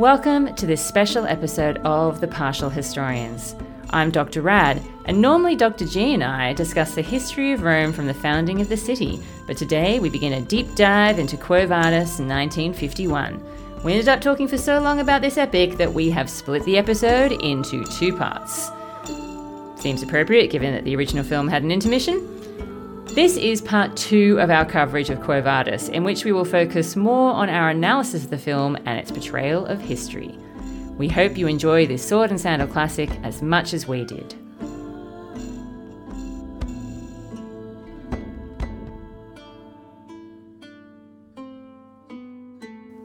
Welcome to this special episode of The Partial Historians. I'm Dr. Rad, and normally Dr. G and I discuss the history of Rome from the founding of the city, but today we begin a deep dive into Quo Vadis in 1951. We ended up talking for so long about this epic that we have split the episode into two parts. Seems appropriate given that the original film had an intermission. This is part two of our coverage of Quo Vadis, in which we will focus more on our analysis of the film and its portrayal of history. We hope you enjoy this sword and sandal classic as much as we did.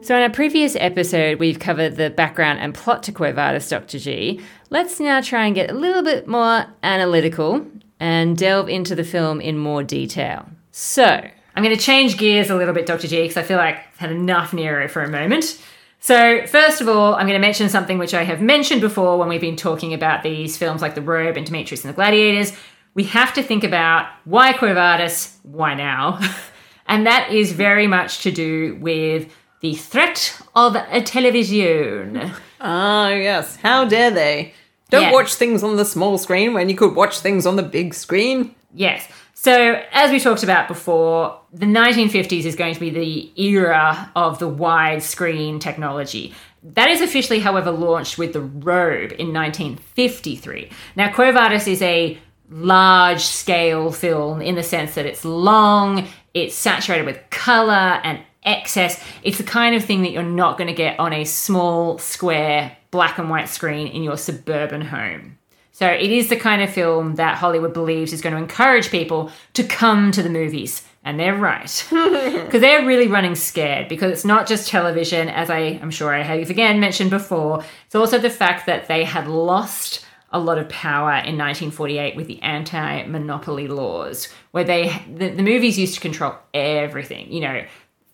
So, in our previous episode, we've covered the background and plot to Quo Vadis, Dr. G. Let's now try and get a little bit more analytical and delve into the film in more detail. So, I'm going to change gears a little bit, Dr. G, because I feel like I've had enough Nero for a moment. So, first of all, I'm going to mention something which I have mentioned before when we've been talking about these films like The Robe and Demetrius and the Gladiators. We have to think about why Quo Vadis, why now? and that is very much to do with the threat of a television. Ah, yes. How dare they? Don't Yeah. watch things on the small screen when you could watch things on the big screen. Yes. So, as we talked about before, the 1950s is going to be the era of the widescreen technology. That is officially, however, launched with the Robe in 1953. Now, Quo Vadis is a large scale film in the sense that it's long, it's saturated with color and excess. It's the kind of thing that you're not going to get on a small, square, black and white screen in your suburban home. So it is the kind of film that Hollywood believes is going to encourage people to come to the movies. And they're right. Because they're really running scared because it's not just television, as I am sure I have again mentioned before. It's also the fact that they had lost a lot of power in 1948 with the anti-monopoly laws, where they the, the movies used to control everything, you know,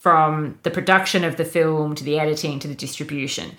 from the production of the film to the editing to the distribution.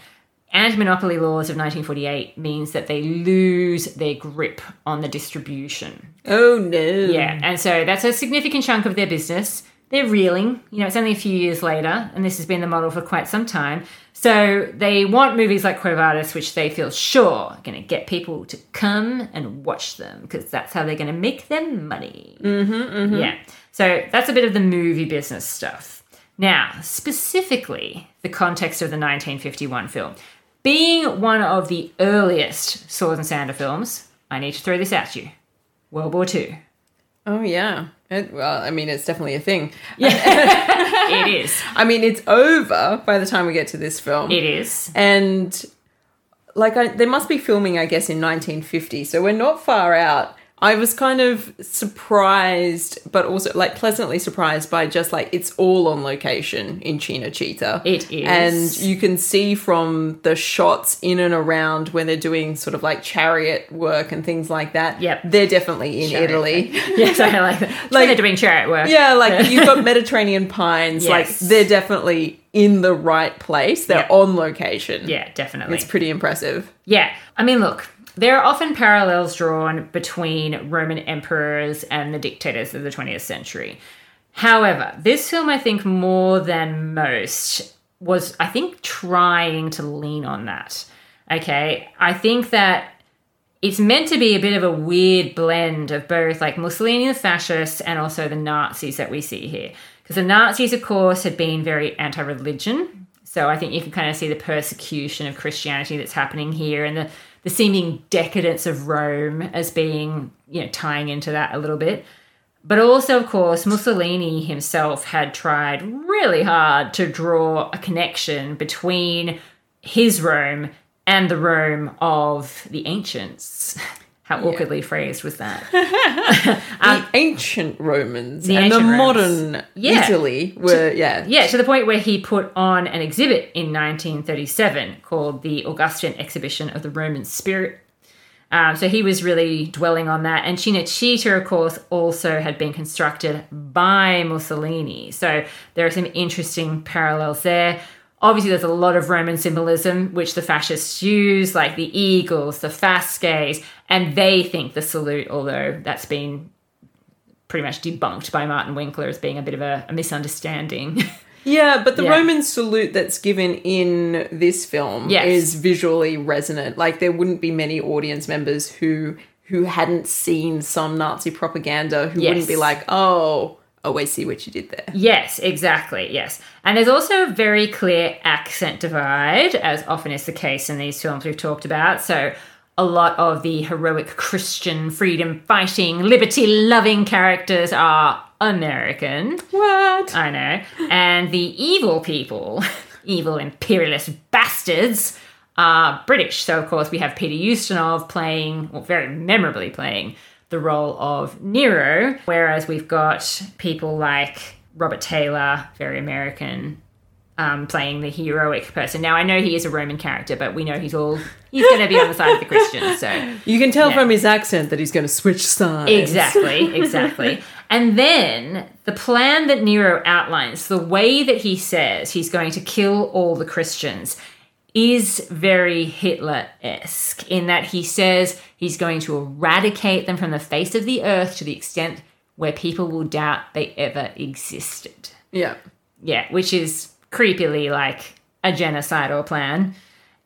Anti-monopoly laws of 1948 means that they lose their grip on the distribution. Oh no. Yeah, and so that's a significant chunk of their business. They're reeling. You know, it's only a few years later, and this has been the model for quite some time. So they want movies like Quo Vadis, which they feel sure are going to get people to come and watch them because that's how they're going to make their money. Mm-hmm, Yeah. So that's a bit of the movie business stuff. Now, specifically, the context of the 1951 film. Being one of the earliest Swords and Sandal films, I need to throw this at you. World War II. Oh yeah. It, well, I mean, it's definitely a thing. It is. I mean, it's over by the time we get to this film. It is. and like I, they must be filming i guess in 1950 so we're not far out i was kind of surprised but also like pleasantly surprised by just like it's all on location in Cinecittà. It is. and you can see from the shots in and around when they're doing sort of like chariot work and things like that Yep. they're definitely in Chariot italy Yes, I like that. Like they're doing chariot work. yeah like you've got mediterranean pines like they're definitely in the right place they're Yeah. on location Yeah, definitely. it's pretty impressive Yeah, I mean, look, there are often parallels drawn between Roman emperors and the dictators of the 20th century. However, this film, I think, more than most, was, I think, trying to lean on that. Okay, I think that it's meant to be a bit of a weird blend of both like Mussolini the fascists and also the Nazis that we see here. Because the Nazis, of course, had been very anti religion. So I think you can kind of see the persecution of Christianity that's happening here and the, the seeming decadence of Rome as being, you know, tying into that a little bit. But also, of course, Mussolini himself had tried really hard to draw a connection between his Rome and the Rome of the ancients. How awkwardly phrased was that? the ancient Romans Um, the and the Romans. modern Yeah. Italy were yeah. Yeah, to the point where he put on an exhibit in 1937 called the Augustan Exhibition of the Roman Spirit. Um, so he was really dwelling on that. And Cinecittà, of course, also had been constructed by Mussolini. So there are some interesting parallels there. Obviously, there's a lot of Roman symbolism which the fascists use, like the eagles, the fasces, and they think the salute, although that's been pretty much debunked by Martin Winkler as being a bit of a, a misunderstanding. Yeah, but the Yeah. Roman salute that's given in this film Yes. is visually resonant. Like there wouldn't be many audience members who who hadn't seen some Nazi propaganda who wouldn't be like, "Oh, oh, I see what you did there." Yes, exactly. Yes. And there's also a very clear accent divide, as often is the case in these films we've talked about. So, a lot of the heroic Christian, freedom fighting, liberty loving characters are American. What? I know. And the evil people, evil imperialist bastards, are British. So, of course, we have Peter Ustinov playing, well, very memorably playing, the role of Nero, whereas we've got people like Robert Taylor, very American, um, playing the heroic person. Now, I know he is a Roman character, but we know he's all, he's going to be on the side of the Christians. So, You can tell Yeah. from his accent that he's going to switch sides. Exactly, exactly. and then the plan that Nero outlines, the way that he says he's going to kill all the Christians, is very Hitler esque in that he says he's going to eradicate them from the face of the earth to the extent where people will doubt they ever existed. Yeah. Yeah, which is creepily like a genocidal plan.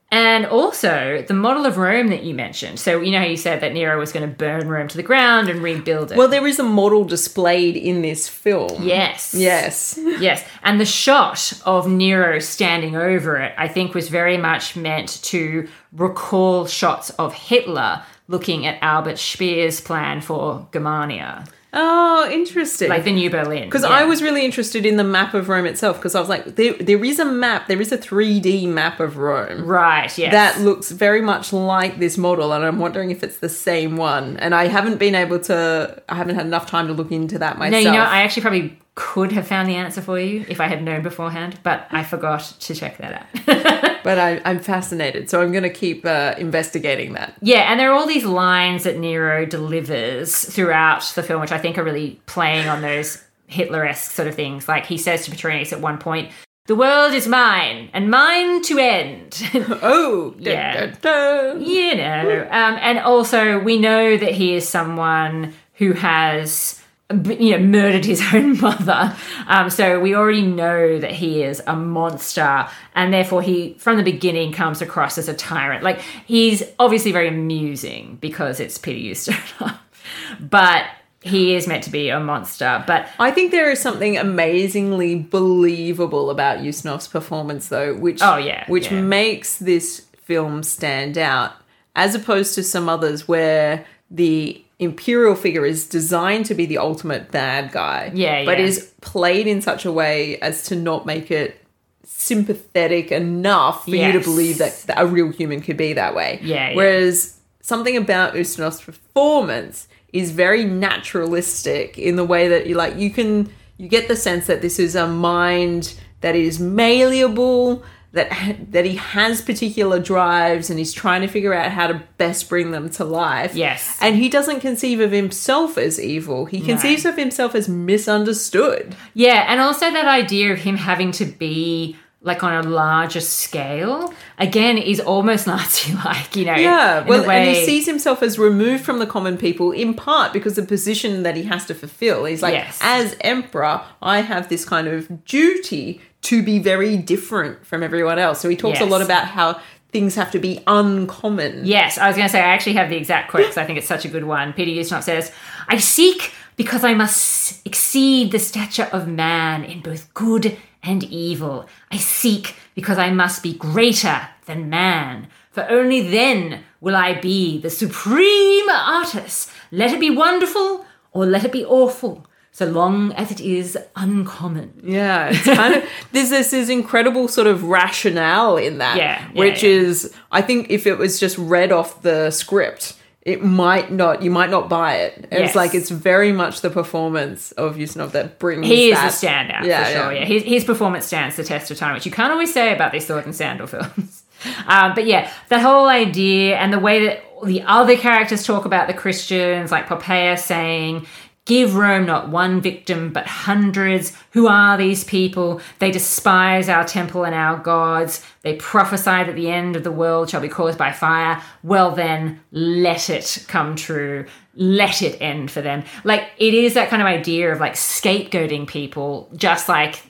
And also the model of Rome that you mentioned. So, you know how you said that Nero was going to burn Rome to the ground and rebuild it? Well, there is a model displayed in this film. yes. Yes. Yes. And the shot of Nero standing over it, I think, was very much meant to recall shots of Hitler looking at Albert Speer's plan for Germania, Oh, interesting. like the New Berlin. Because Yeah. I was really interested in the map of Rome itself. Because I was like, there, there is a map. There is a 3D map of Rome. Right, yes. that looks very much like this model and i'm wondering if it's the same one and i haven't been able to i haven't had enough time to look into that myself No, you know, I actually probably could have found the answer for you if I had known beforehand, but I forgot to check that out. but I, i'm fascinated so i'm going to keep uh, investigating that yeah, and there are all these lines that Nero delivers throughout the film, which I think are really playing on those Hitler esque sort of things. Like he says to Petronius at one point, The world is mine, and mine to end. oh Yeah. dun, dun. you know um, and also we know that he is someone who has you know murdered his own mother. Um, so we already know that he is a monster and therefore he from the beginning comes across as a tyrant. Like he's obviously very amusing because it's peter ustinov but he is meant to be a monster. But I think there is something amazingly believable about Ustinov's performance, though, which Oh, yeah, which yeah. makes this film stand out, as opposed to some others where the imperial figure is designed to be the ultimate bad guy, Yeah, but yeah. is played in such a way as to not make it sympathetic enough for you to believe that, that a real human could be that way. Yeah, yeah. Whereas something about Ustinov's performance is very naturalistic in the way that you like you can you get the sense that this is a mind that is malleable that that he has particular drives and he's trying to figure out how to best bring them to life. Yes. And he doesn't conceive of himself as evil. He conceives of himself as misunderstood. Yeah, and also that idea of him having to be like on a larger scale again is almost Nazi-like, you know. Yeah, well, way, and he sees himself as removed from the common people in part because the position that he has to fulfill. He's like, Yes. as emperor, I have this kind of duty to be very different from everyone else. So he talks a lot about how things have to be uncommon. Yes, I was going to say I actually have the exact quote because I think it's such a good one. Peter Ustinov says, "I seek because I must exceed the stature of man in both good and evil. I seek because I must be greater than man." For only then will I be the supreme artist. Let it be wonderful or let it be awful, so long as it is uncommon. Yeah, it's kind of there's this incredible sort of rationale in that, Yeah, yeah, which yeah. is I think if it was just read off the script, it might not you might not buy it. It's Yes. like it's very much the performance of Ustinov that brings. He is that. a standout Yeah, for sure. yeah. Yeah, His, his performance stands the test of time, which you can't always say about these Sword and Sandal films. Um, but yeah, the whole idea and the way that the other characters talk about the Christians, like Poppaea saying, Give Rome not one victim, but hundreds. Who are these people? They despise our temple and our gods. They prophesy that the end of the world shall be caused by fire. Well, then, let it come true. Let it end for them. Like, it is that kind of idea of like scapegoating people, just like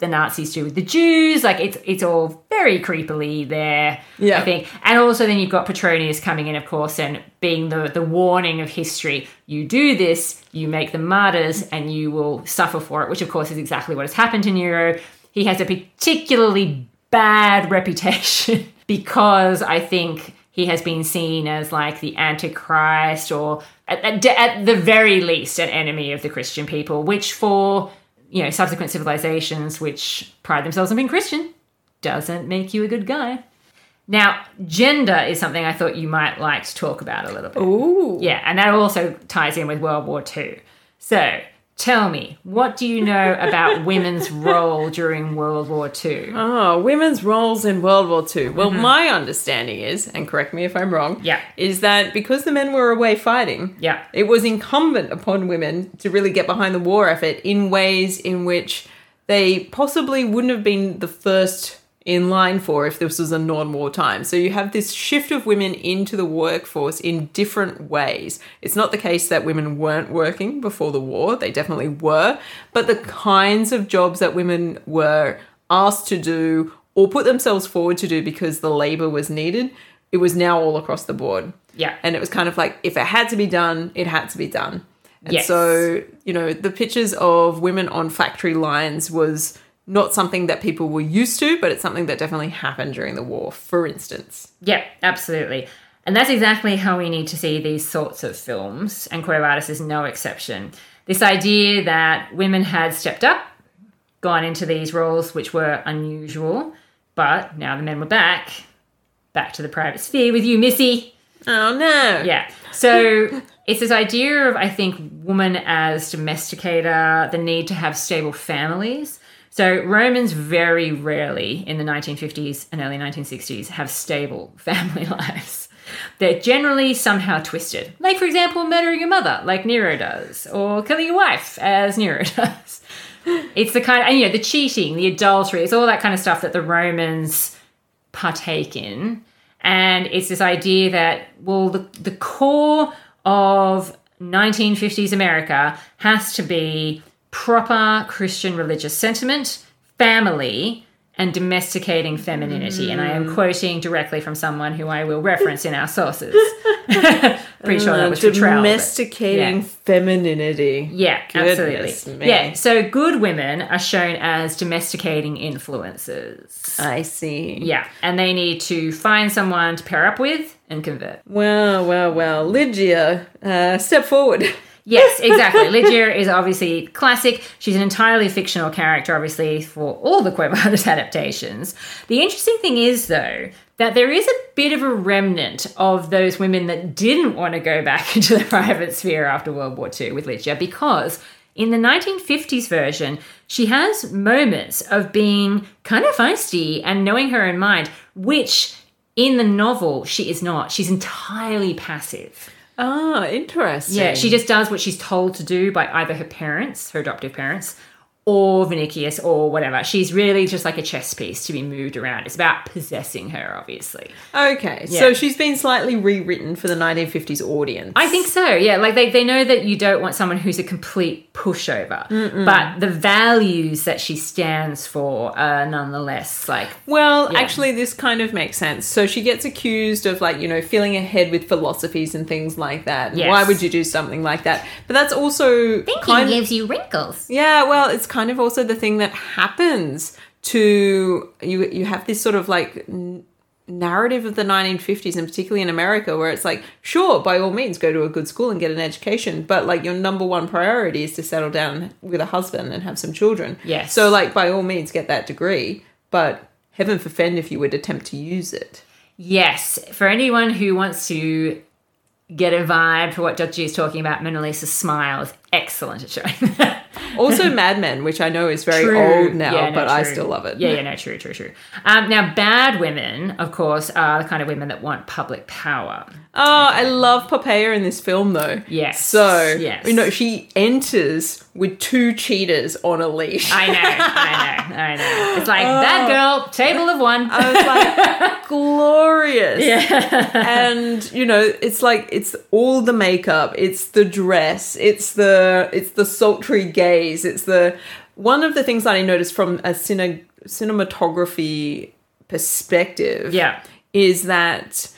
the Nazis do with the Jews. Like it's it's all very creepily there. Yeah. I think. And also then you've got Petronius coming in, of course, and being the the warning of history. You do this, you make them martyrs, and you will suffer for it. Which of course is exactly what has happened to Nero. He has a particularly bad reputation because I think he has been seen as like the antichrist or at, at, at the very least an enemy of the christian people which for you know subsequent civilizations which pride themselves on being christian doesn't make you a good guy. Now gender is something i thought you might like to talk about a little bit. Ooh. yeah and that also ties in with world war ii so tell me what do you know about women's role during world war ii Oh, women's roles in World War II. Well, my understanding is, and correct me if I'm wrong, Mm-hmm. Yeah. is that because the men were away fighting, Yeah. it was incumbent upon women to really get behind the war effort in ways in which they possibly wouldn't have been the first in line for if this was a non-war time. So you have this shift of women into the workforce in different ways. It's not the case that women weren't working before the war, they definitely were, but the kinds of jobs that women were asked to do or put themselves forward to do because the labor was needed, it was now all across the board. yeah And it was kind of like if it had to be done, it had to be done. And Yes. so, you know, the pictures of women on factory lines was not something that people were used to, but it's something that definitely happened during the war, for instance. Yep, absolutely. And that's exactly how we need to see these sorts of films, and Quo Vadis is no exception. This idea that women had stepped up, gone into these roles which were unusual, but now the men were back, back to the private sphere with you, Missy. Oh no. Yeah. So it's this idea of, I think, woman as domesticator, the need to have stable families. So Romans very rarely in the 1950s and early 1960s have stable family lives. They're generally somehow twisted. Like, for example, murdering your mother, like Nero does, or killing your wife, as Nero does. It's the kind, and you know, the cheating, the adultery, it's all that kind of stuff that the Romans partake in. And it's this idea that, well, the, the core of 1950s America has to be proper Christian religious sentiment, family, and domesticating femininity. And I am quoting directly from someone who I will reference in our sources. Pretty sure that was but- domesticating yeah. femininity. Yeah, Goodness absolutely. me. Yeah, so good women are shown as domesticating influences. I see. Yeah, and they need to find someone to pair up with and convert. Well, well, well. Lygia, uh, step forward. Yes, exactly. Lygia is obviously classic. She's an entirely fictional character, obviously, for all the Quo Vadis adaptations. The interesting thing is, though, that there is a bit of a remnant of those women that didn't want to go back into the private sphere after World War II with Lygia because in the 1950s version, she has moments of being kind of feisty and knowing her own mind, which in the novel she is not. She's entirely passive. Ah, interesting. Yeah, she just does what she's told to do by either her parents, her adoptive parents, or Vinicius or whatever. She's really just like a chess piece to be moved around. It's about possessing her, obviously. Okay, Yeah. so she's been slightly rewritten for the 1950s audience. I think so, yeah. Like they, they know that you don't want someone who's a complete pushover, but the values that she stands for are nonetheless like Well, Yeah. actually, this kind of makes sense. So she gets accused of, like, you know, filling ahead with philosophies and things like that. Yes. Why would you do something like that? But that's also kind gives you wrinkles. Yeah, well, it's kind of also the thing that happens to you. You have this sort of like narrative of the 1950s, and particularly in America, where it's like, sure, by all means, go to a good school and get an education, but like your number one priority is to settle down with a husband and have some children. Yes. So, like, by all means, get that degree, but heaven forfend if you would attempt to use it. Yes, for anyone who wants to get a vibe for what Dr. G is talking about, Mona Lisa's smile is excellent at showing that. Also, Mad Men, which I know is very True. old now, Yeah, no, but I still love it. Yeah, yeah, no, true, true, true. Um, now, bad women, of course, are the kind of women that want public power. Oh, I love Poppaea in this film, though. Yes. So, Yes. you know, she enters with two cheetahs on a leash. I know, I know, I know. It's like that girl, table of one. I was like, glorious. yeah, and you know it's like it's all the makeup it's the dress it's the it's the sultry gaze it's the one of the things that i noticed from a cine, cinematography perspective yeah, is that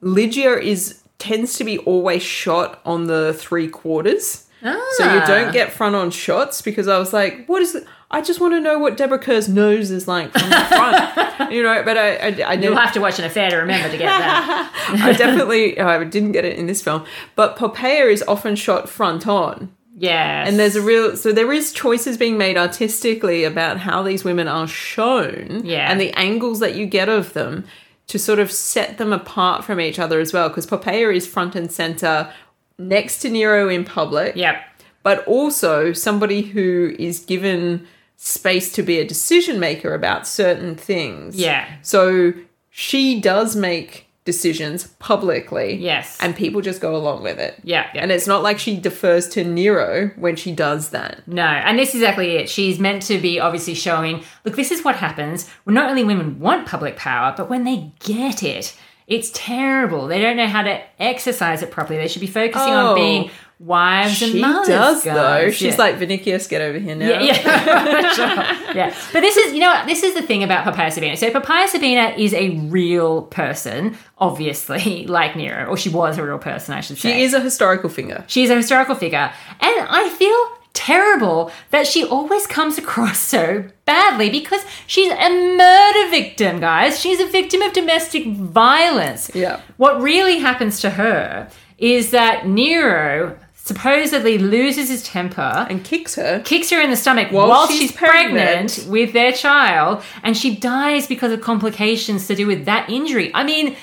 lygia is tends to be always shot on the three quarters so you Ah. don't get front on shots because I was like, what is it? I just want to know what Deborah Kerr's nose is like from the front, you know. But I, I, I You'll have to watch an affair to remember to get that. I definitely I didn't get it in this film, but Poppaea is often shot front on, Yes. and there's a real so there is choices being made artistically about how these women are shown, Yeah. and the angles that you get of them to sort of set them apart from each other as well. Because Poppaea is front and center next to Nero in public, Yep. but also somebody who is given space to be a decision maker about certain things. Yeah. So she does make decisions publicly. Yes. And people just go along with it. Yeah. yeah. And it's not like she defers to Nero when she does that. No, and this is exactly it. She's meant to be obviously showing, look, this is what happens when not only women want public power, but when they get it, it's terrible. They don't know how to exercise it properly. They should be focusing Oh. on being wives and mothers. She does though. guys. She's Yeah. like Vinicius, get over here now. Yeah, yeah, sure. yeah. But this is, you know, what? this is the thing about Poppaea Sabina. So Poppaea Sabina is a real person, obviously, like Nero, or she was a real person, I should say. She is a historical figure. She is a historical figure. And I feel terrible that she always comes across so badly because she's a murder victim, guys. She's a victim of domestic violence. Yeah. What really happens to her is that Nero supposedly loses his temper And kicks her. kicks her in the stomach While while, she's she's, pregnant. pregnant. with their child, and she dies because of complications to do with that injury. I mean,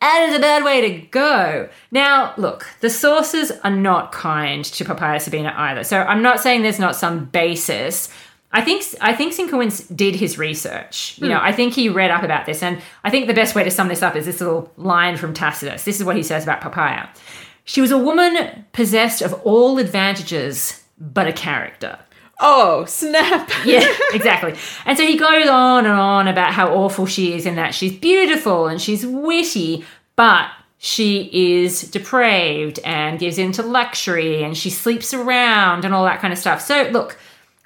that is a bad way to go. Now, look, the sources are not kind to Poppaea Sabina either. So I'm not saying there's not some basis. I think I think Sienkiewicz did his research. You know, hmm. I think he read up about this, and I think the best way to sum this up is this little line from Tacitus. This is what he says about Poppaea. She was a woman possessed of all advantages but a character. Oh, snap. Yeah, exactly. And so he goes on and on about how awful she is and that she's beautiful and she's witty, but she is depraved and gives in to luxury and she sleeps around and all that kind of stuff. So, look,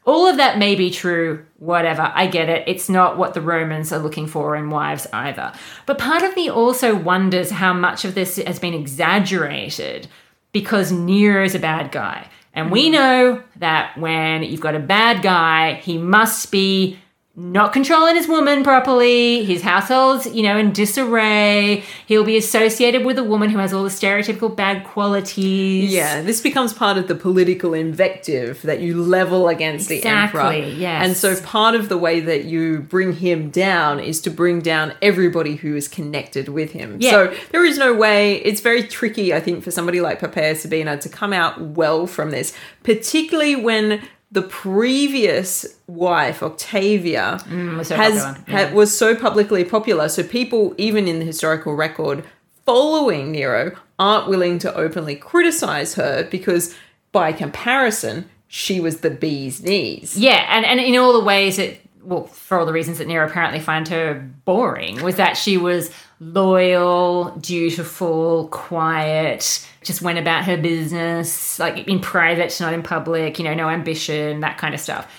all of that may be true, whatever. I get it. It's not what the Romans are looking for in wives either. But part of me also wonders how much of this has been exaggerated because Nero's a bad guy. And we hmm. know that when you've got a bad guy, he must be not controlling his woman properly. His household's, you know, in disarray. He'll be associated with a woman who has all the stereotypical bad qualities. Yeah, this becomes part of the political invective that you level against the emperor. Exactly, yes. And so part of the way that you bring him down is to bring down everybody who is connected with him. Yeah. So there is no way, it's very tricky, I think, for somebody like Poppaea Sabina to come out well from this, particularly when the previous wife, Octavia, mm, was so has ha- was so publicly popular. So people, even in the historical record, following Nero, aren't willing to openly criticize her because, by comparison, she was the bee's knees. Yeah, and, and in all the ways that, well, for all the reasons that Nero apparently found her boring, was that she was loyal, dutiful, quiet, just went about her business, like in private, not in public, you know, no ambition, that kind of stuff.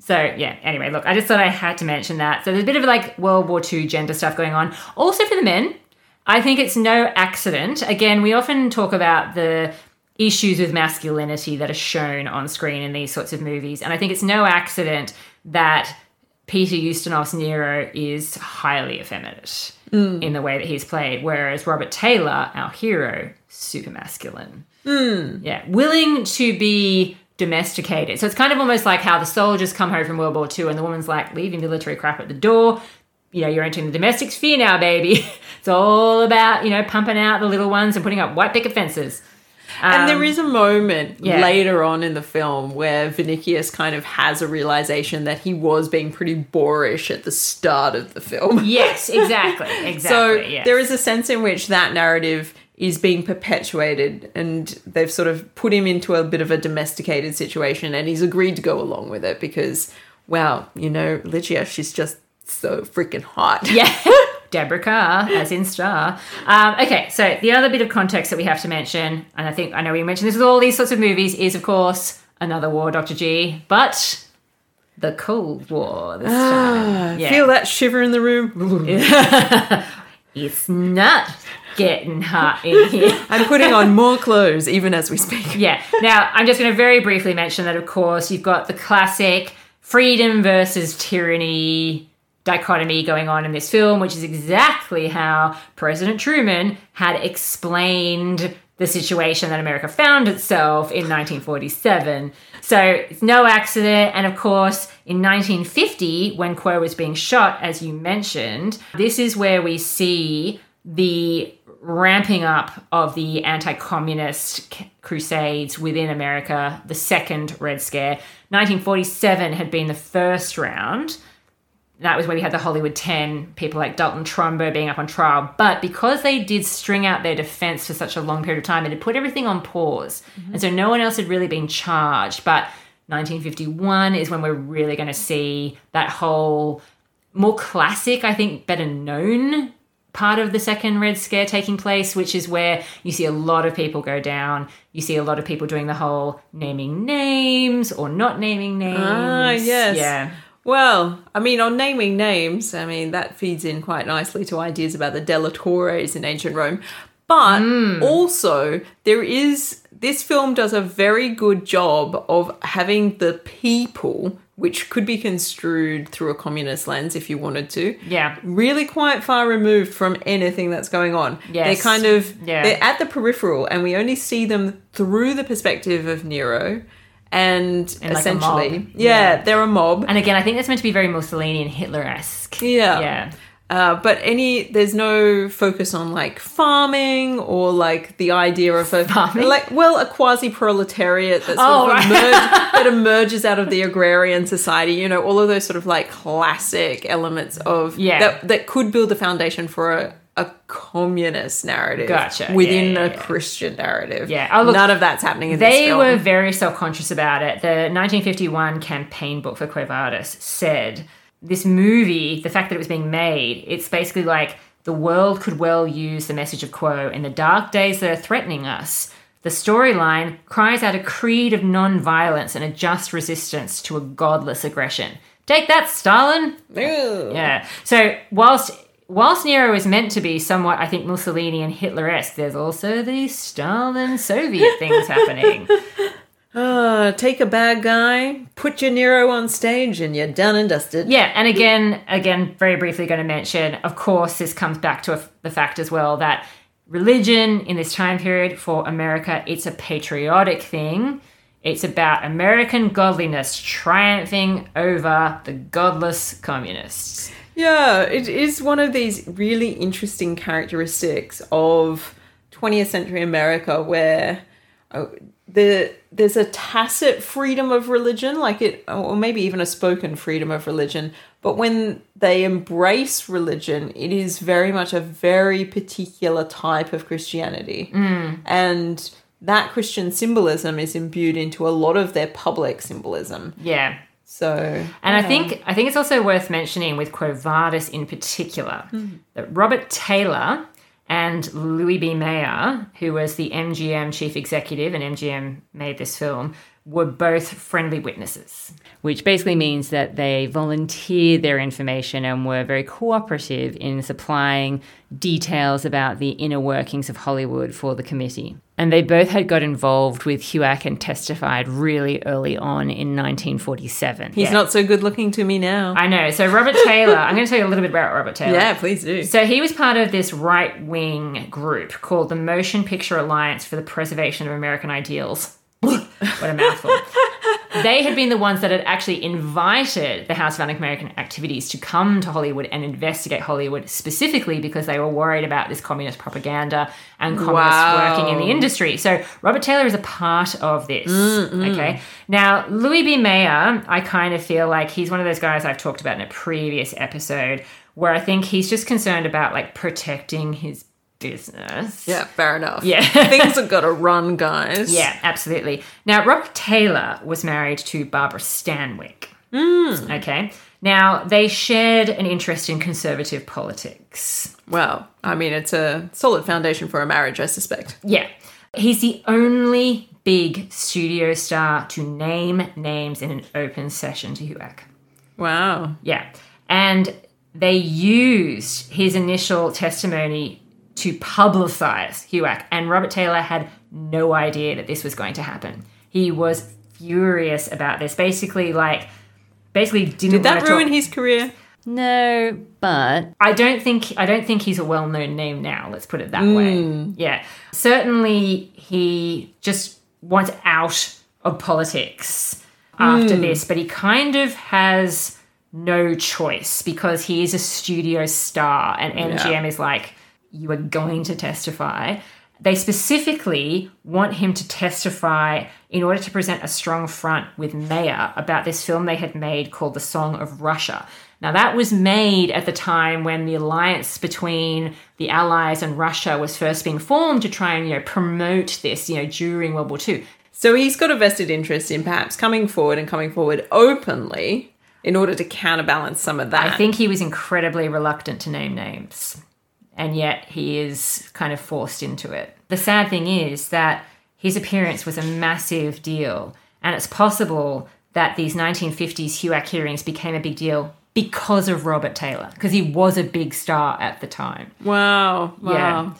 So, yeah, anyway, look, I just thought I had to mention that. So, there's a bit of like World War II gender stuff going on. Also, for the men, I think it's no accident. Again, we often talk about the issues with masculinity that are shown on screen in these sorts of movies. And I think it's no accident that Peter Ustinov's Nero is highly effeminate mm. in the way that he's played, whereas Robert Taylor, our hero, super masculine. Mm. Yeah, willing to be domesticated. So it's kind of almost like how the soldiers come home from World War II and the woman's like, your military crap at the door. You know, you're entering the domestic sphere now, baby. it's all about, you know, pumping out the little ones and putting up white picket fences. And there um, is a moment yeah. later on in the film where Vinicius kind of has a realization that he was being pretty boorish at the start of the film. Yes, exactly. Exactly. So yes. there is a sense in which that narrative is being perpetuated and they've sort of put him into a bit of a domesticated situation and he's agreed to go along with it because wow, you know, Lygia, she's just so freaking hot. Yeah. Deborah Kerr, as in Star. Um, okay, so the other bit of context that we have to mention, and I think I know we mentioned this with all these sorts of movies, is of course another war, Dr. G, but the Cold War this time. Yeah. Feel that shiver in the room? It's not getting hot in here. I'm putting on more clothes even as we speak. Yeah. Now, I'm just going to very briefly mention that, of course, you've got the classic freedom versus tyranny dichotomy going on in this film, which is exactly how President Truman had explained the situation that America found itself in 1947. So it's no accident. And of course, in 1950, when Quo was being shot, as you mentioned, this is where we see the ramping up of the anti communist crusades within America, the second Red Scare. 1947 had been the first round that was where we had the Hollywood 10, people like Dalton Trumbo being up on trial. But because they did string out their defense for such a long period of time, it had put everything on pause. Mm-hmm. And so no one else had really been charged. But 1951 is when we're really going to see that whole more classic, I think, better known part of the second Red Scare taking place, which is where you see a lot of people go down. You see a lot of people doing the whole naming names or not naming names. Ah, yes. Yeah. Well, I mean, on naming names, I mean, that feeds in quite nicely to ideas about the delatores in ancient Rome. But mm. also, there is, this film does a very good job of having the people, which could be construed through a communist lens if you wanted to. Yeah. Really quite far removed from anything that's going on. Yes. They're kind of, yeah. they're at the peripheral, and we only see them through the perspective of Nero and, essentially, yeah, Yeah. they're a mob. And again, I think that's meant to be very Mussolini and Hitler esque. Yeah. Yeah. Uh, but any there's no focus on like farming or like the idea of a Farming? like well a quasi proletariat that sort Oh, of right. emerge, that emerges out of the agrarian society. You know all of those sort of like classic elements of Yeah. that that could build the foundation for a. A communist narrative Gotcha. within Yeah, yeah, a yeah. Christian narrative. Yeah. Oh, look, None of that's happening in this They were very self conscious about it. The 1951 campaign book for Quo Vadis said this movie, the fact that it was being made, it's basically like the world could well use the message of Quo in the dark days that are threatening us. The storyline cries out a creed of non-violence and a just resistance to a godless aggression. Take that, Stalin! Ew. Yeah. So whilst whilst Nero is meant to be somewhat, I think, Mussolini and Hitler-esque, there's also these Stalin Soviet things happening. Uh, take a bad guy, put your Nero on stage, and you're done and dusted. Yeah, and again, again, very briefly going to mention, of course, this comes back to a, the fact as well that religion in this time period for America, it's a patriotic thing. It's about American godliness triumphing over the godless communists. Yeah, it is one of these really interesting characteristics of 20th century America where uh, the there's a tacit freedom of religion, like it, or maybe even a spoken freedom of religion. But when they embrace religion, it is very much a very particular type of Christianity, and that Christian symbolism is imbued into a lot of their public symbolism. Yeah. So, And I think I think it's also worth mentioning with Quo Vadis in particular hmm. that Robert Taylor and Louis B. Mayer, who was the MGM chief executive and MGM made this film, were both friendly witnesses. Which basically means that they volunteered their information and were very cooperative in supplying details about the inner workings of Hollywood for the committee. And they both had got involved with HUAC and testified really early on in 1947. he's Yeah. not so good looking to me now. I know. So Robert Taylor, I'm going to tell you a little bit about Robert Taylor. yeah, please do. So he was part of this right wing group called the Motion Picture Alliance for the Preservation of American Ideals. What a mouthful. they had been the ones that had actually invited the House of Un-American Activities to come to Hollywood and investigate Hollywood specifically because they were worried about this communist propaganda and communists Wow. working in the industry. So Robert Taylor is a part of this. Okay. Now, Louis B. Mayer, I kind of feel like he's one of those guys I've talked about in a previous episode where I think he's just concerned about like protecting his business. Yeah, fair enough. Yeah. Things have got to run, guys. Yeah, absolutely. Now, Robert Taylor was married to Barbara Stanwyck. Hmm. Okay. Now, they shared an interest in conservative politics. Well, I mean, it's a solid foundation for a marriage, I suspect. Yeah. He's the only big studio star to name names in an open session to HUAC. Wow. Yeah. And they used his initial testimony to publicize HUAC. And Robert Taylor had no idea that this was going to happen. He was furious about this. Basically, like, basically didn't Did that ruin talk- his career? No, but I don't think I don't think he's a well-known name now. Let's put it that way. Hmm. Yeah, certainly he just wants out of politics after hmm. this, but he kind of has no choice because he is a studio star, and MGM is like, you are going to testify. They specifically want him to testify in order to present a strong front with Mayer about this film they had made called The Song of Russia. Now, that was made at the time when the alliance between the Allies and Russia was first being formed to try and, you know, promote this, you know, during World War II. So he's got a vested interest in perhaps coming forward and coming forward openly in order to counterbalance some of that. I think he was incredibly reluctant to name names, and yet he is kind of forced into it. The sad thing is that his appearance was a massive deal, and it's possible that these 1950s HUAC hearings became a big deal because of Robert Taylor, because he was a big star at the time. Wow. Wow. Yeah.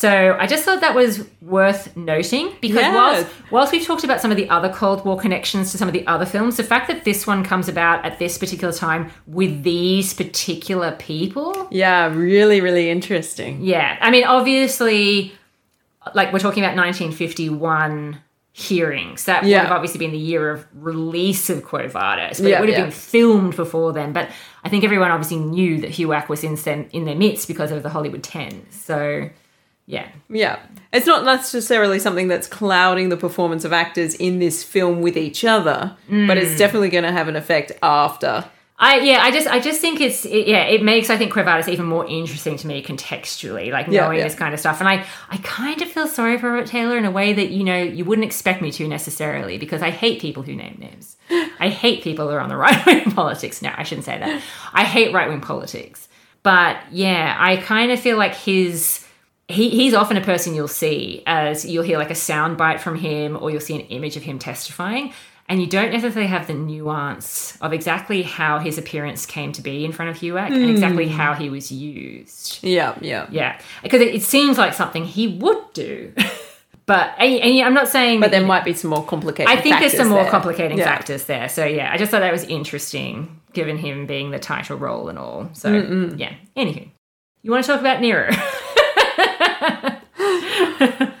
So I just thought that was worth noting because Yeah. whilst, whilst we've talked about some of the other Cold War connections to some of the other films, the fact that this one comes about at this particular time with these particular people, Yeah, really, really interesting. yeah. I mean, obviously, like we're talking about 1951 hearings. That would have obviously been the year of release of Quo Vadis, but Yeah, it would have yeah. been filmed before then. But I think everyone obviously knew that HUAC was in, in their midst because of the Hollywood 10. So, yeah. Yeah. It's not necessarily something that's clouding the performance of actors in this film with each other, but it's mm. definitely going to have an effect after. I yeah, I just I just think it's it, yeah, it makes I think Vadis even more interesting to me contextually, like knowing yeah. this kind of stuff. And I I kind of feel sorry for Robert Taylor in a way that you know you wouldn't expect me to necessarily because I hate people who name names. I hate people who are on the right wing politics. No, I shouldn't say that. I hate right wing politics. But yeah, I kind of feel like his he, he's often a person you'll see as you'll hear like a sound bite from him or you'll see an image of him testifying and you don't necessarily have the nuance of exactly how his appearance came to be in front of HUAC and hmm. exactly how he was used. Yeah, yeah. Yeah, because it, it seems like something he would do. but and, and I'm not saying But there might be some more complicated I think there's some more there. complicating Yeah. factors there. So yeah, I just thought that was interesting, given him being the title role and all. So yeah. Anywho, you want to talk about Nero?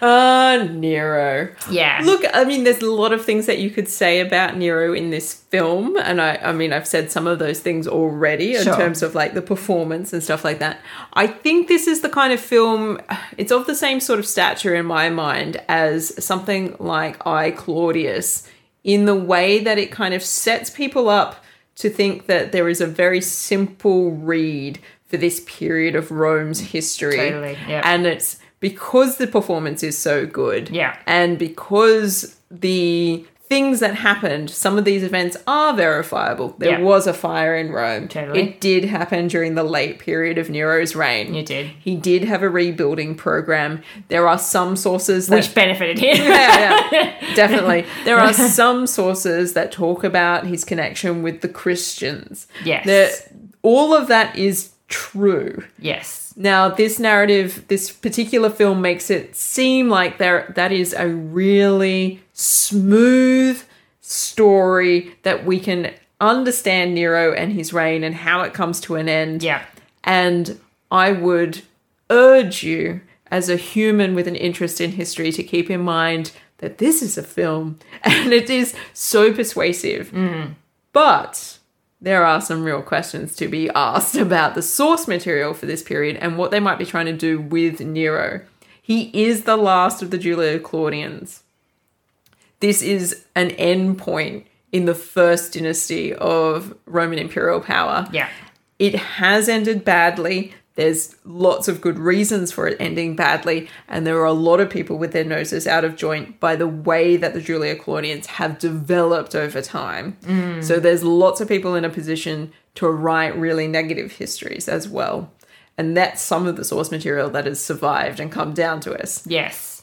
Uh, Nero. yeah. Look, I mean, there's a lot of things that you could say about Nero in this film, and I, I mean, I've said some of those things already in Sure. terms of like the performance and stuff like that. I think this is the kind of film. It's of the same sort of stature in my mind as something like I Claudius, in the way that it kind of sets people up to think that there is a very simple read for this period of Rome's history, Totally, yeah. and it's because the performance is so good Yeah. and because the things that happened, some of these events are verifiable. There Yeah. was a fire in Rome. Totally. It did happen during the late period of Nero's reign. It did. He did have a rebuilding program. There are some sources that Which benefited him. yeah, yeah, definitely. There are some sources that talk about his connection with the Christians. Yes. There- all of that is true. yes. Now, this narrative, this particular film makes it seem like there that is a really smooth story that we can understand Nero and his reign and how it comes to an end. Yeah. And I would urge you, as a human with an interest in history, to keep in mind that this is a film and it is so persuasive. Mm-hmm. But there are some real questions to be asked about the source material for this period and what they might be trying to do with Nero. He is the last of the Julio Claudians. This is an end point in the first dynasty of Roman imperial power. Yeah. It has ended badly. There's lots of good reasons for it ending badly, and there are a lot of people with their noses out of joint by the way that the Julio Claudians have developed over time. Mm. So there's lots of people in a position to write really negative histories as well. And that's some of the source material that has survived and come down to us. Yes.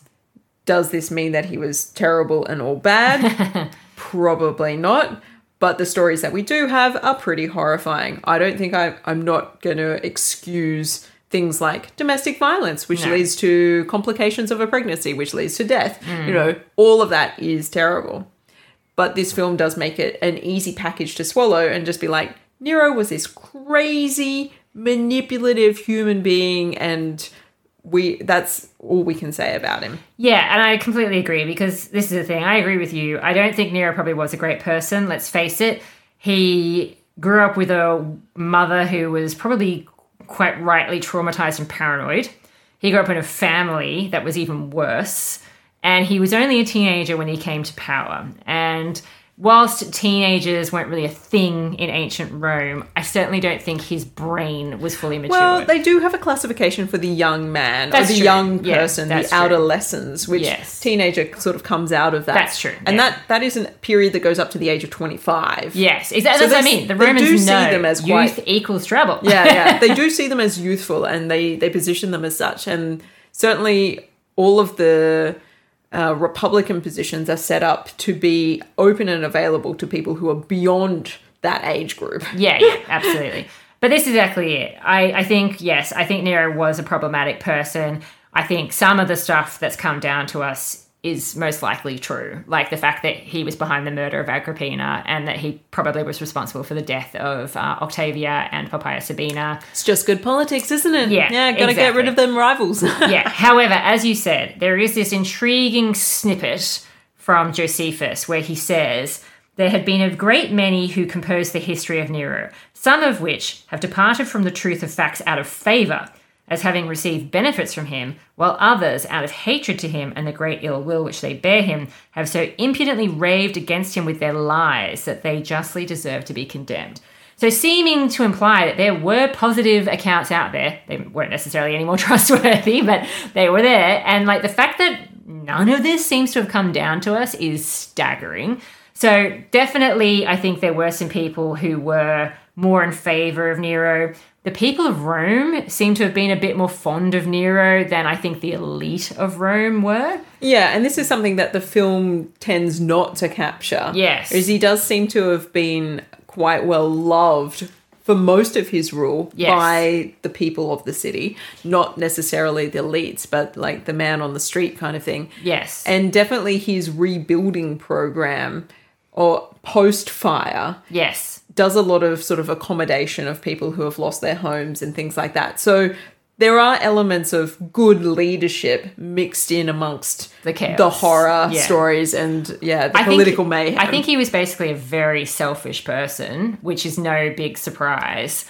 Does this mean that he was terrible and all bad? Probably not. But the stories that we do have are pretty horrifying. I don't think I, I'm not going to excuse things like domestic violence, which No. leads to complications of a pregnancy, which leads to death. Mm. You know, all of that is terrible. But this film does make it an easy package to swallow and just be like, Nero was this crazy, manipulative human being, and we that's all we can say about him. Yeah, and I completely agree because this is the thing. I agree with you. I don't think Nero probably was a great person. Let's face it. He grew up with a mother who was probably quite rightly traumatized and paranoid. He grew up in a family that was even worse. And he was only a teenager when he came to power. And whilst teenagers weren't really a thing in ancient Rome, I certainly don't think his brain was fully matured. Well, they do have a classification for the young man That's or the true. young Yeah, person, the that's true. adolescence, which Yes. teenager sort of comes out of that. That's true, and yeah. that that is a period that goes up to the age of twenty five. yes, exactly. So that's what I mean. The they Romans do see them as youth quite- equals trouble. yeah, yeah. They do see them as youthful, and they they position them as such. And certainly, all of the uh, Republican positions are set up to be open and available to people who are beyond that age group. Yeah, yeah, absolutely. But this is exactly it. I, I think, yes, I think Nero was a problematic person. I think some of the stuff that's come down to us is most likely true. Like the fact that he was behind the murder of Agrippina and that he probably was responsible for the death of uh, Octavia and Poppaea Sabina. It's just good politics, isn't it? Yeah, yeah. Got to get rid of them rivals. yeah. However, as you said, there is this intriguing snippet from Josephus where he says, There had been a great many who composed the history of Nero, some of which have departed from the truth of facts out of favour, as having received benefits from him, while others, out of hatred to him and the great ill will which they bear him, have so impudently raved against him with their lies that they justly deserve to be condemned. So, seeming to imply that there were positive accounts out there, they weren't necessarily any more trustworthy, but they were there. And like the fact that none of this seems to have come down to us is staggering. So, definitely, I think there were some people who were more in favor of Nero. The people of Rome seem to have been a bit more fond of Nero than I think the elite of Rome were. Yeah, and this is something that the film tends not to capture. Yes. Is he does seem to have been quite well loved for most of his rule Yes. by the people of the city, not necessarily the elites, but like the man on the street kind of thing. Yes. And definitely his rebuilding program or post fire yes. Does a lot of sort of accommodation of people who have lost their homes and things like that. So there are elements of good leadership mixed in amongst The chaos. the horror Yeah. stories and yeah, the I think- political mayhem. I think he was basically a very selfish person, which is no big surprise,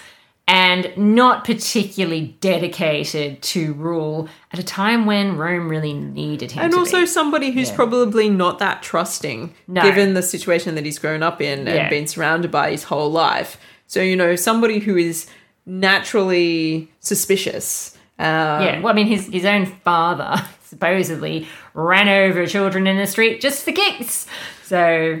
and not particularly dedicated to rule at a time when Rome really needed him. and also be. somebody who's probably not that trusting No. given the situation that he's grown up in Yeah. and been surrounded by his whole life. So, you know, somebody who is naturally suspicious. Um, yeah. Well, I mean, his his own father supposedly ran over children in the street just for kicks. So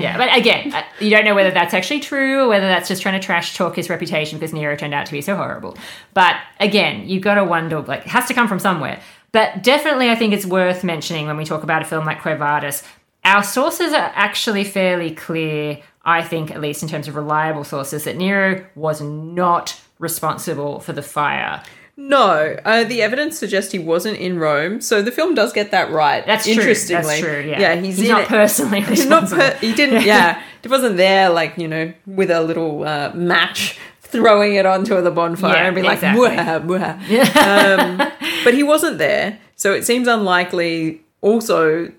yeah, but again, uh, you don't know whether that's actually true or whether that's just trying to trash talk his reputation because Nero turned out to be so horrible. But again, you've got to wonder, like, it has to come from somewhere. But definitely, I think it's worth mentioning when we talk about a film like Quo Vadis. Our sources are actually fairly clear, I think, at least in terms of reliable sources, that Nero was not responsible for the fire. No, uh, the evidence suggests he wasn't in Rome, so the film does get that right. That's true. Interestingly, That's true. Yeah, yeah, he's, he's in not it. personally He's not. responsible. Per- he didn't. Yeah, he wasn't there, like you know, with a little uh, match, throwing it onto the bonfire Yeah, and be like, exactly. "Mwah, mwah." um, but he wasn't there, so it seems unlikely. Also,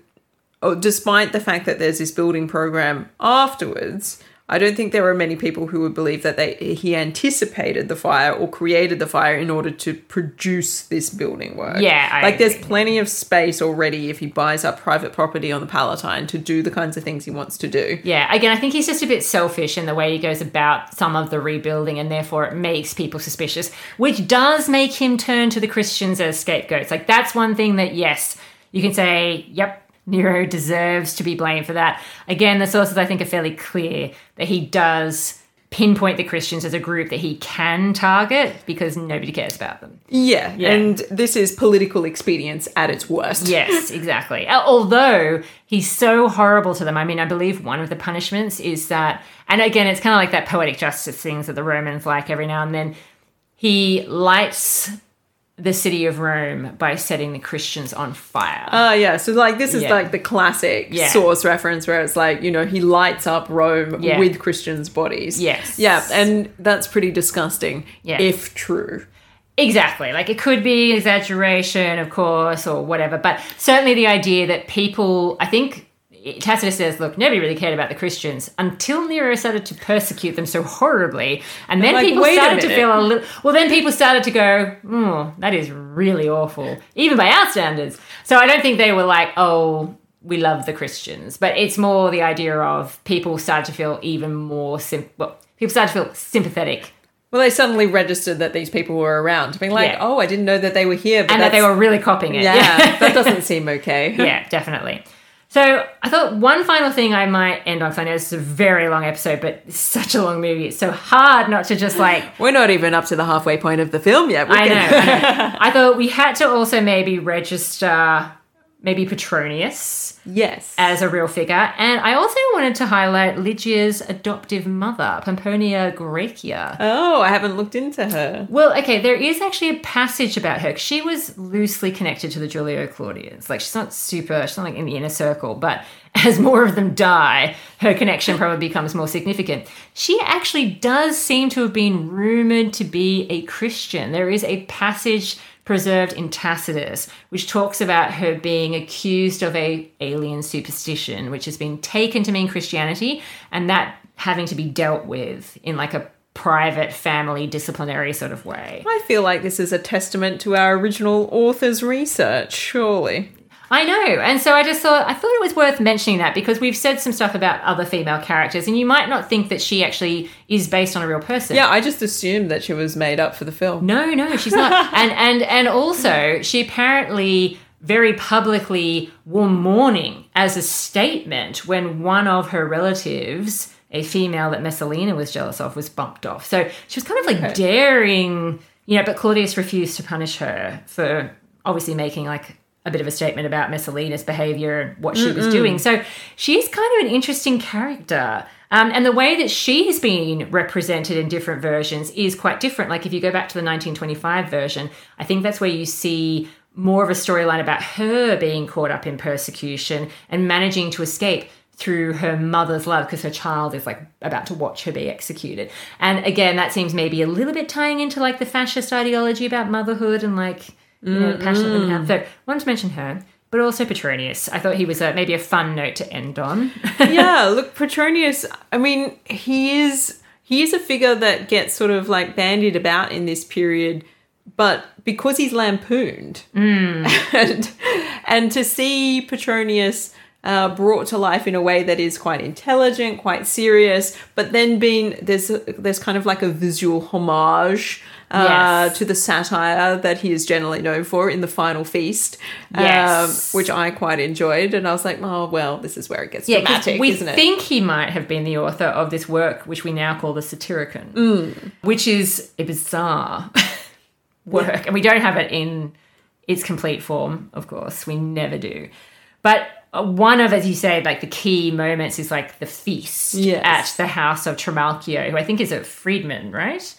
oh, despite the fact that there's this building program afterwards, I don't think there are many people who would believe that they he anticipated the fire or created the fire in order to produce this building work. Yeah, I like there's plenty of space already if he buys up private property on the Palatine to do the kinds of things he wants to do. Yeah, again, I think he's just a bit selfish in the way he goes about some of the rebuilding, and therefore it makes people suspicious, which does make him turn to the Christians as scapegoats. Like, that's one thing that, yes, you can say, yep, Nero deserves to be blamed for that. Again, the sources I think are fairly clear that he does pinpoint the Christians as a group that he can target because nobody cares about them. Yeah, Yeah. and this is political expedience at its worst. Yes, exactly. Although he's so horrible to them. I mean, I believe one of the punishments is that, and again, it's kind of like that poetic justice things that the Romans like every now and then. He lights the city of Rome by setting the Christians on fire. Oh yeah, so like this is Yeah. like the classic Yeah. source reference where it's like you know he lights up Rome Yeah. with Christians' bodies. Yes. yeah, and that's pretty disgusting. Yeah. if true. Exactly. Like it could be exaggeration, of course, or whatever, but certainly the idea that people, I think Tacitus says, look, nobody really cared about the Christians until Nero started to persecute them so horribly. And then Like, people started to feel a little, well, then people started to go, oh, that is really awful, even by our standards. So I don't think they were like, oh, we love the Christians, but it's more the idea of people started to feel even more, sim- well, people started to feel sympathetic Well, they suddenly registered that these people were around, being like, Yeah. "Oh, I didn't know that they were here." But and that they were really copying it. yeah, that doesn't seem okay. yeah, definitely. So I thought one final thing I might end on, because I know this is a very long episode, but it's such a long movie. It's so hard not to just like, We're not even up to the halfway point of the film yet. I know, I know. I thought we had to also maybe register maybe Petronius yes. as a real figure. And I also wanted to highlight Lygia's adoptive mother, Pomponia Graecina. oh, I haven't looked into her. Well, okay, there is actually a passage about her. She was loosely connected to the Julio Claudians. Like, she's not super, she's not like in the inner circle, but as more of them die, her connection probably becomes more significant. She actually does seem to have been rumored to be a Christian. There is a passage preserved in Tacitus, which talks about her being accused of a alien superstition, which has been taken to mean Christianity, and that having to be dealt with in like a private family disciplinary sort of way. I feel like this is a testament to our original author's research. Surely. I know. And so I just thought I thought it was worth mentioning that because we've said some stuff about other female characters and you might not think that she actually is based on a real person. Yeah, I just assumed that she was made up for the film. No, no, she's not. and and and also, she apparently very publicly wore mourning as a statement when one of her relatives, a female that Messalina was jealous of, was bumped off. So she was kind of like daring, you know, but Claudius refused to punish her for obviously making like a bit of a statement about Messalina's behavior and what she was doing. So she's kind of an interesting character. Um, and the way that she has been represented in different versions is quite different. Like if you go back to the 1925 version, I think that's where you see more of a storyline about her being caught up in persecution and managing to escape through her mother's love because her child is like about to watch her be executed. And again, that seems maybe a little bit tying into like the fascist ideology about motherhood and like you know, mm, passion that women mm. have. So wanted to mention her, but also Petronius. I thought he was a, maybe a fun note to end on. yeah, look, Petronius. I mean, he is he is a figure that gets sort of like bandied about in this period, but because he's lampooned, mm. and and to see Petronius. Uh, brought to life in a way that is quite intelligent, quite serious, but then being there's there's kind of like a visual homage uh, Yes. to the satire that he is generally known for in the Final Feast, Yes. um, which I quite enjoyed, and I was like, oh well, this is where it gets Yeah, dramatic, we isn't it? think he might have been the author of this work, which we now call the Satyricon, Mm. which is a bizarre work, and we don't have it in its complete form. Of course, we never do. But uh, one of, as you say, like the key moments is like the feast Yes. at the house of Trimalchio, who I think is a freedman, right?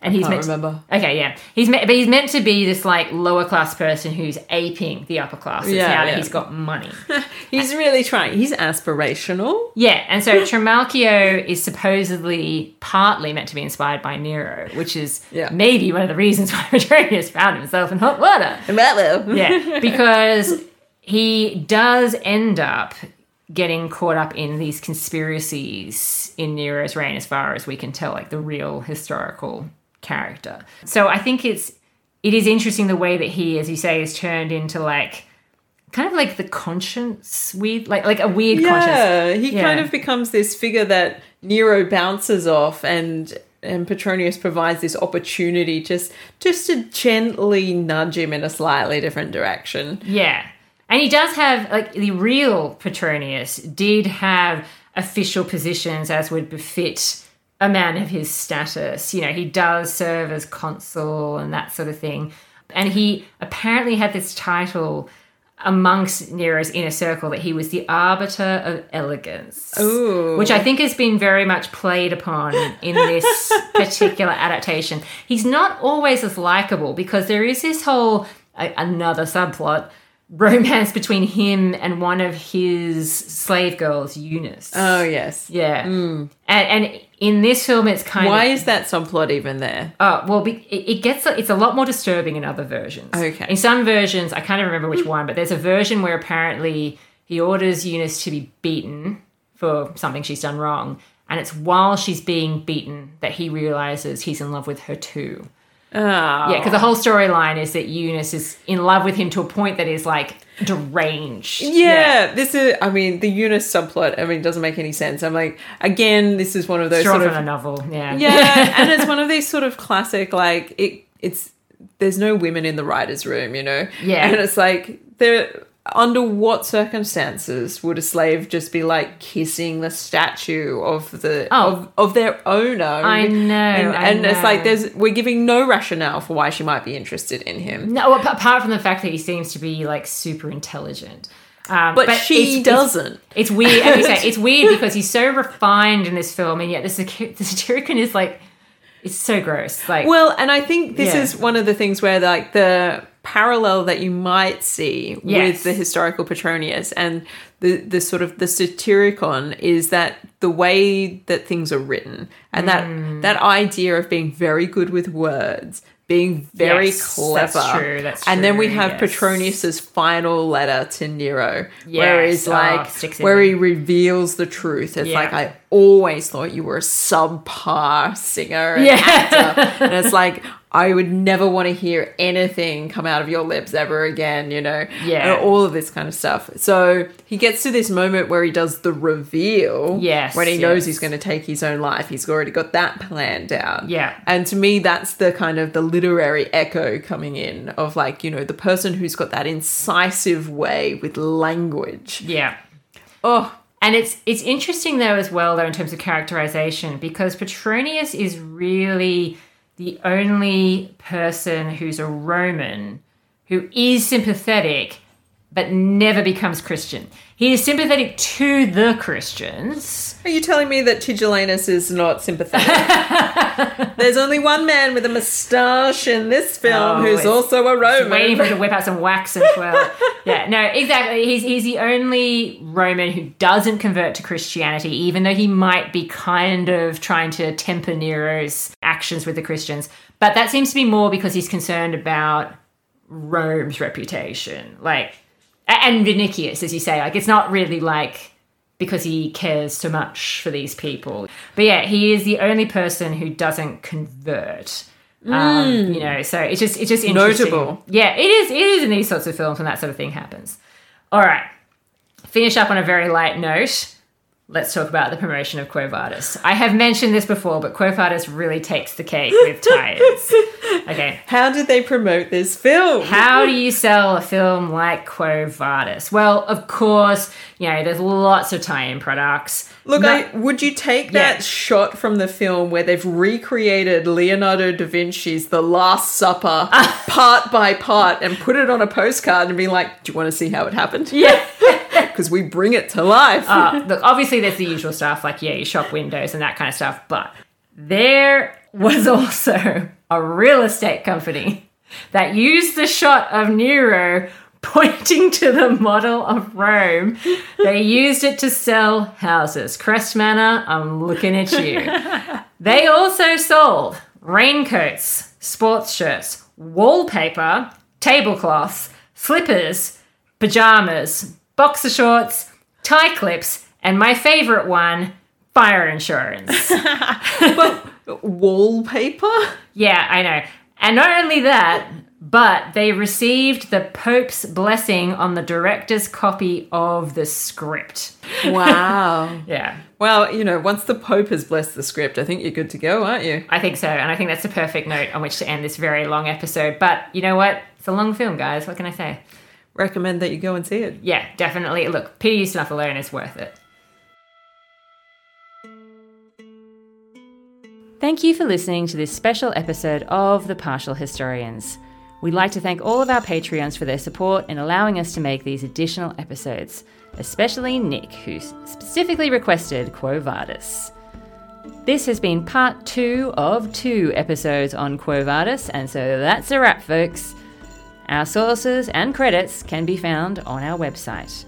And he's Can't meant to- Okay, yeah, he's me- but he's meant to be this like lower class person who's aping the upper class. Yeah, now yeah. that he's got money. He's really trying. He's aspirational. Yeah, and so Trimalchio is supposedly partly meant to be inspired by Nero, which is Yeah. maybe one of the reasons why Petronius found himself in hot water. Um. Yeah, because he does end up getting caught up in these conspiracies in Nero's reign, as far as we can tell, like the real historical character. So I think it's it is interesting the way that he, as you say, is turned into like kind of like the conscience weird like like a weird conscience. Yeah, he Yeah. kind of becomes this figure that Nero bounces off and and Petronius provides this opportunity just just to gently nudge him in a slightly different direction. Yeah. And he does have, like, the real Petronius did have official positions as would befit a man of his status. You know, he does serve as consul and that sort of thing. And he apparently had this title amongst Nero's inner circle that he was the arbiter of elegance. Ooh. Which I think has been very much played upon in this particular adaptation. He's not always as likable because there is this whole another subplot romance between him and one of his slave girls, Eunice. Oh yes. yeah. Mm. And, and in this film, it's kind of Why of. is that subplot even there? Oh well, it, it gets it's a lot more disturbing in other versions. Okay. In some versions, I can't remember which one, but there's a version where apparently he orders Eunice to be beaten for something she's done wrong, and it's while she's being beaten that he realizes he's in love with her too. Oh. Yeah, because the whole storyline is that Eunice is in love with him to a point that is like deranged. Yeah, this is. I mean, the Eunice subplot. I mean, doesn't make any sense. I'm like, again, this is one of those Strong sort of a novel. Yeah. yeah, and it's one of these sort of classic like it. It's there's no women in the writers' room, you know. Yeah. and it's like there. Under what circumstances would a slave just be like kissing the statue of the Oh. of, of their owner? I know, and, I and it's like there's we're giving no rationale for why she might be interested in him. No, apart from the fact that he seems to be like super intelligent. Um, But, she it's- it's- doesn't. It's weird. As you say, it's weird because he's so refined in this film, and yet the, the Satyricon is like, it's so gross. Like, Well, and I think this Yeah. is one of the things where like the parallel that you might see Yes. with the historical Petronius and the the sort of the Satyricon is that the way that things are written and Hmm. that that idea of being very good with words being very Yes, clever. that's true, that's and then we have yes. Petronius's final letter to Nero, where he's oh, like, in where he reveals the truth. It's Yeah. like I always thought you were a subpar singer and Yeah. actor. and it's like I would never want to hear anything come out of your lips ever again, you know? Yeah. And all of this kind of stuff. So he gets to this moment where he does the reveal. Yes, When he knows he's going to take his own life. He's already got that planned out. Yeah. And to me, that's the kind of the literary echo coming in of like, you know, the person who's got that incisive way with language. yeah. Oh, And it's it's interesting though as well though in terms of characterization because Petronius is really the only person who's a Roman who is sympathetic but never becomes Christian. He is sympathetic to the Christians. Are you telling me that Tigellinus is not sympathetic? There's only one man with a moustache in this film Oh, who's also a Roman. waiting for him to whip out some wax as well. yeah, no, exactly. He's he's the only Roman who doesn't convert to Christianity, even though he might be kind of trying to temper Nero's actions with the Christians. But that seems to be more because he's concerned about Rome's reputation, like and Vinicius, as you say. Like it's not really like because he cares so much for these people. But yeah, he is the only person who doesn't convert. Um, you know, so it's just it's just interesting. Notable. Yeah, it is. It is in these sorts of films when that sort of thing happens. All right, finish up on a very light note. Let's talk about the promotion of Quo Vadis. I have mentioned this before, but Quo Vadis really takes the cake with tie-ins. Okay, How did they promote this film? how do you sell a film like Quo Vadis? Well, of course, you know, there's lots of tie-in products. Look, No- I, would you take that Yeah. shot from the film where they've recreated Leonardo da Vinci's The Last Supper part by part and put it on a postcard and be like, do you want to see how it happened? yeah. Because we bring it to life. Uh, look, obviously, there's the usual stuff like, yeah, you shop windows and that kind of stuff, but there was also a real estate company that used the shot of Nero pointing to the model of Rome. They used it to sell houses. Crest Manor, I'm looking at you. They also sold raincoats, sports shirts, wallpaper, tablecloths, slippers, pajamas, boxer shorts, tie clips, and my favorite one, fire insurance. Wallpaper? yeah, I know. And not only that, but they received the Pope's blessing on the director's copy of the script. Wow. Yeah. well, you know, once the Pope has blessed the script, I think you're good to go, aren't you? I think so, and I think that's the perfect note on which to end this very long episode. But you know what? It's a long film, guys. What can I say? Recommend that you go and see it. Yeah, definitely. Look, Peter Ustinov alone is worth it. Thank you for listening to this special episode of The Partial Historians. We'd like to thank all of our Patreons for their support in allowing us to make these additional episodes, especially Nick, who specifically requested Quo Vadis. This has been part two of two episodes on Quo Vadis, and so that's a wrap, folks. Our sources and credits can be found on our website.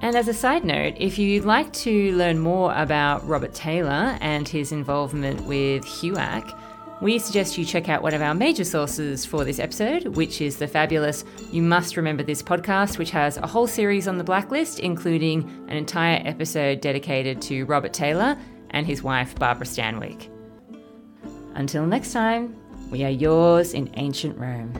And as a side note, if you'd like to learn more about Robert Taylor and his involvement with HUAC, we suggest you check out one of our major sources for this episode, which is the fabulous You Must Remember This podcast, which has a whole series on the blacklist, including an entire episode dedicated to Robert Taylor and his wife, Barbara Stanwyck. Until next time, we are yours in ancient Rome.